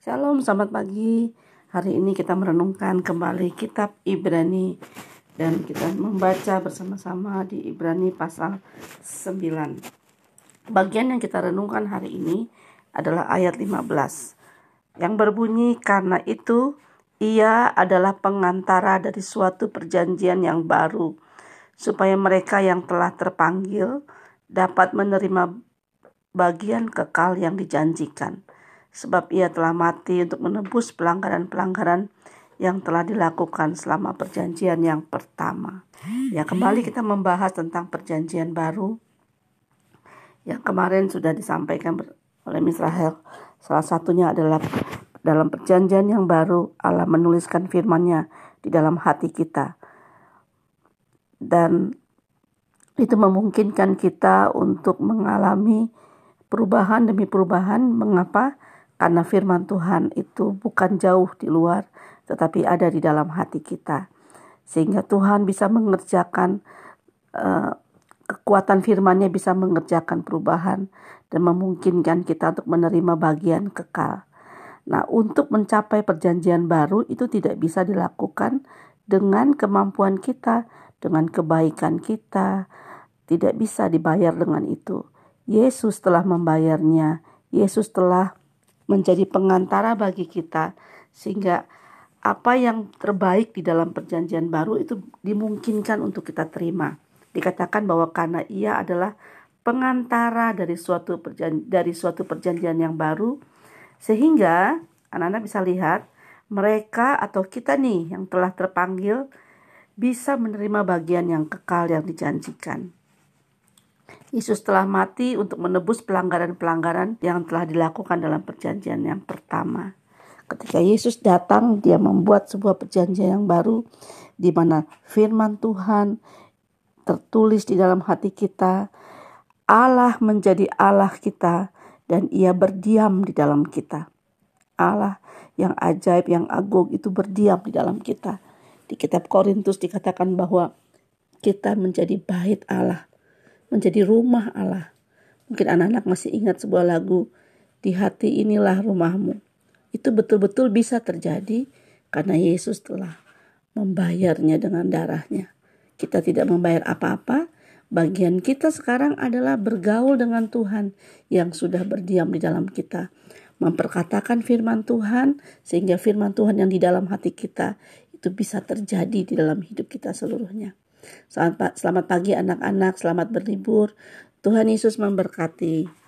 Shalom, selamat pagi. Hari ini kita merenungkan kembali kitab Ibrani dan kita membaca bersama-sama di Ibrani pasal 9. Bagian yang kita renungkan hari ini adalah ayat 15 yang berbunyi karena itu ia adalah pengantara dari suatu perjanjian yang baru supaya mereka yang telah terpanggil dapat menerima bagian kekal yang dijanjikan sebab ia telah mati untuk menebus pelanggaran-pelanggaran yang telah dilakukan selama perjanjian yang pertama. Ya, kembali kita membahas tentang perjanjian baru yang kemarin sudah disampaikan oleh Israel. Salah satunya adalah dalam perjanjian yang baru Allah menuliskan firman-Nya di dalam hati kita. Dan itu memungkinkan kita untuk mengalami perubahan demi perubahan. Mengapa? Karena firman Tuhan itu bukan jauh di luar, tetapi ada di dalam hati kita. Sehingga Tuhan bisa mengerjakan uh, kekuatan firman-Nya bisa mengerjakan perubahan dan memungkinkan kita untuk menerima bagian kekal. Nah, untuk mencapai perjanjian baru itu tidak bisa dilakukan dengan kemampuan kita, dengan kebaikan kita, tidak bisa dibayar dengan itu. Yesus telah membayarnya. Yesus telah menjadi pengantara bagi kita sehingga apa yang terbaik di dalam perjanjian baru itu dimungkinkan untuk kita terima. Dikatakan bahwa karena ia adalah pengantara dari suatu perjanjian, dari suatu perjanjian yang baru sehingga anak-anak bisa lihat mereka atau kita nih yang telah terpanggil bisa menerima bagian yang kekal yang dijanjikan. Yesus telah mati untuk menebus pelanggaran-pelanggaran yang telah dilakukan dalam perjanjian yang pertama. Ketika Yesus datang, dia membuat sebuah perjanjian yang baru di mana firman Tuhan tertulis di dalam hati kita. Allah menjadi Allah kita dan ia berdiam di dalam kita. Allah yang ajaib, yang agung itu berdiam di dalam kita. Di kitab Korintus dikatakan bahwa kita menjadi bait Allah menjadi rumah Allah. Mungkin anak-anak masih ingat sebuah lagu, di hati inilah rumahmu. Itu betul-betul bisa terjadi karena Yesus telah membayarnya dengan darahnya. Kita tidak membayar apa-apa, bagian kita sekarang adalah bergaul dengan Tuhan yang sudah berdiam di dalam kita. Memperkatakan firman Tuhan sehingga firman Tuhan yang di dalam hati kita itu bisa terjadi di dalam hidup kita seluruhnya. Selamat, pagi anak-anak, selamat berlibur. Tuhan Yesus memberkati.